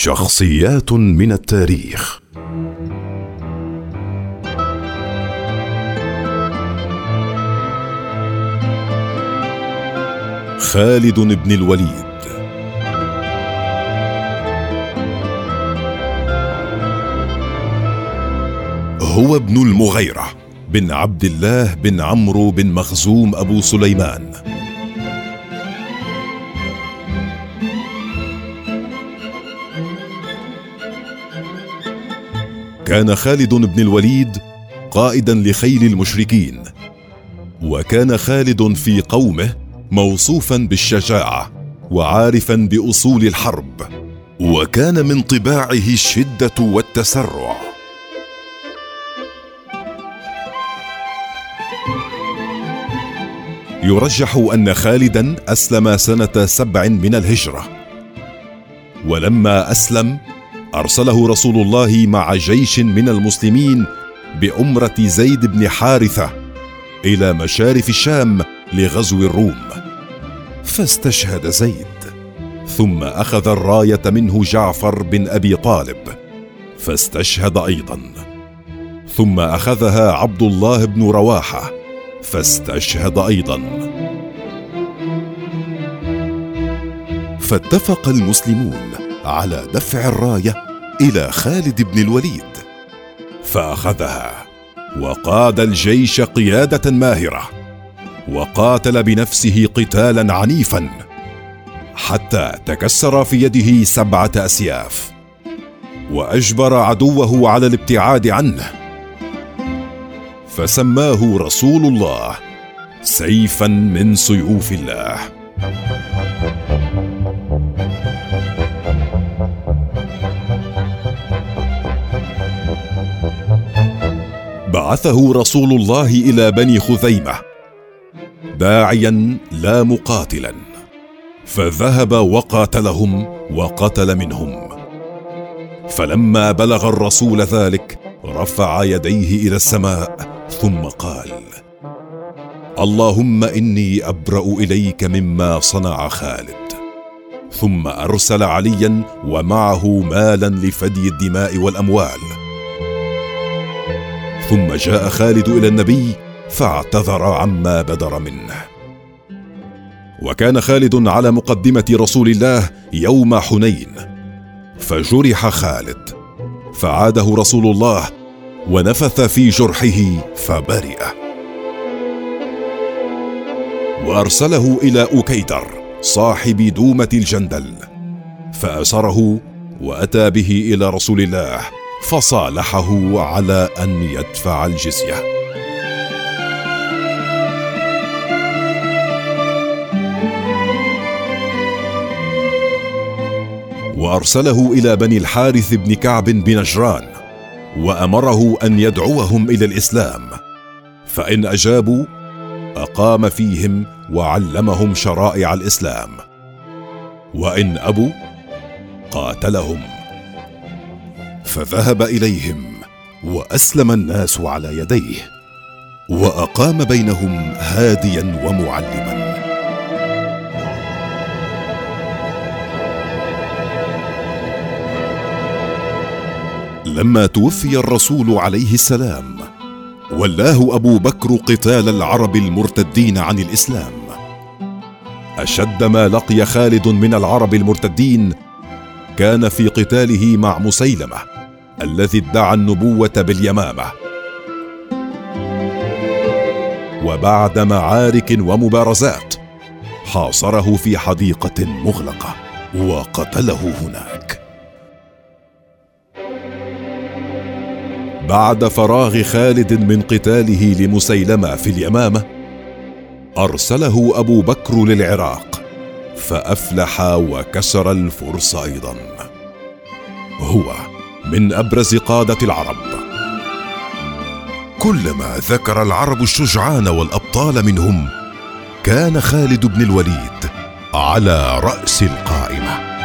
شخصيات من التاريخ. خالد بن الوليد. هو ابن المغيرة بن عبد الله بن عمرو بن مخزوم أبو سليمان. كان خالد بن الوليد قائدا لخيل المشركين. وكان خالد في قومه موصوفا بالشجاعة وعارفا بأصول الحرب وكان من طباعه الشدة والتسرع. يرجح أن خالدا أسلم سنة سبع من الهجرة. ولما أسلم أرسله رسول الله مع جيش من المسلمين بأمرة زيد بن حارثة إلى مشارف الشام لغزو الروم. فاستشهد زيد ثم أخذ الراية منه جعفر بن أبي طالب فاستشهد أيضا. ثم أخذها عبد الله بن رواحة فاستشهد أيضا. فاتفق المسلمون على دفع الراية إلى خالد بن الوليد. فأخذها وقاد الجيش قيادة ماهرة وقاتل بنفسه قتالا عنيفا حتى تكسر في يده سبعة أسياف وأجبر عدوه على الابتعاد عنه. فسماه رسول الله سيفا من سيوف الله. بعثه رسول الله إلى بني خثيمه داعيا لا مقاتلا فذهب وقاتلهم وقتل منهم. فلما بلغ الرسول ذلك رفع يديه إلى السماء ثم قال اللهم إني أبرأ إليك مما صنع خالد ثم أرسل عليا ومعه مالا لفدي الدماء والأموال ثم جاء خالد إلى النبي فاعتذر عما بدر منه. وكان خالد على مقدمة رسول الله يوم حنين فجرح خالد فعاده رسول الله ونفث في جرحه فبرئ. وأرسله إلى أكيدر صاحب دومة الجندل فأسره وأتى به إلى رسول الله. فصالحه على أن يدفع الجزية. وأرسله إلى بني الحارث بن كعب بنجران وأمره أن يدعوهم إلى الإسلام. فإن أجابوا أقام فيهم وعلمهم شرائع الإسلام. وإن أبوا قاتلهم. فذهب إليهم وأسلم الناس على يديه وأقام بينهم هاديا ومعلما. لما توفي الرسول عليه السلام ولاه أبو بكر قتال العرب المرتدين عن الإسلام. أشد ما لقي خالد من العرب المرتدين كان في قتاله مع مسيلمة. الذي ادعى النبوة باليمامة. وبعد معارك ومبارزات حاصره في حديقة مغلقة وقتله هناك. بعد فراغ خالد من قتاله لمسيلمة في اليمامة أرسله أبو بكر للعراق فأفلح وكسر الفرس أيضا. هو من أبرز قادة العرب. كلما ذكر العرب الشجعان والأبطال منهم كان خالد بن الوليد على رأس القائمة.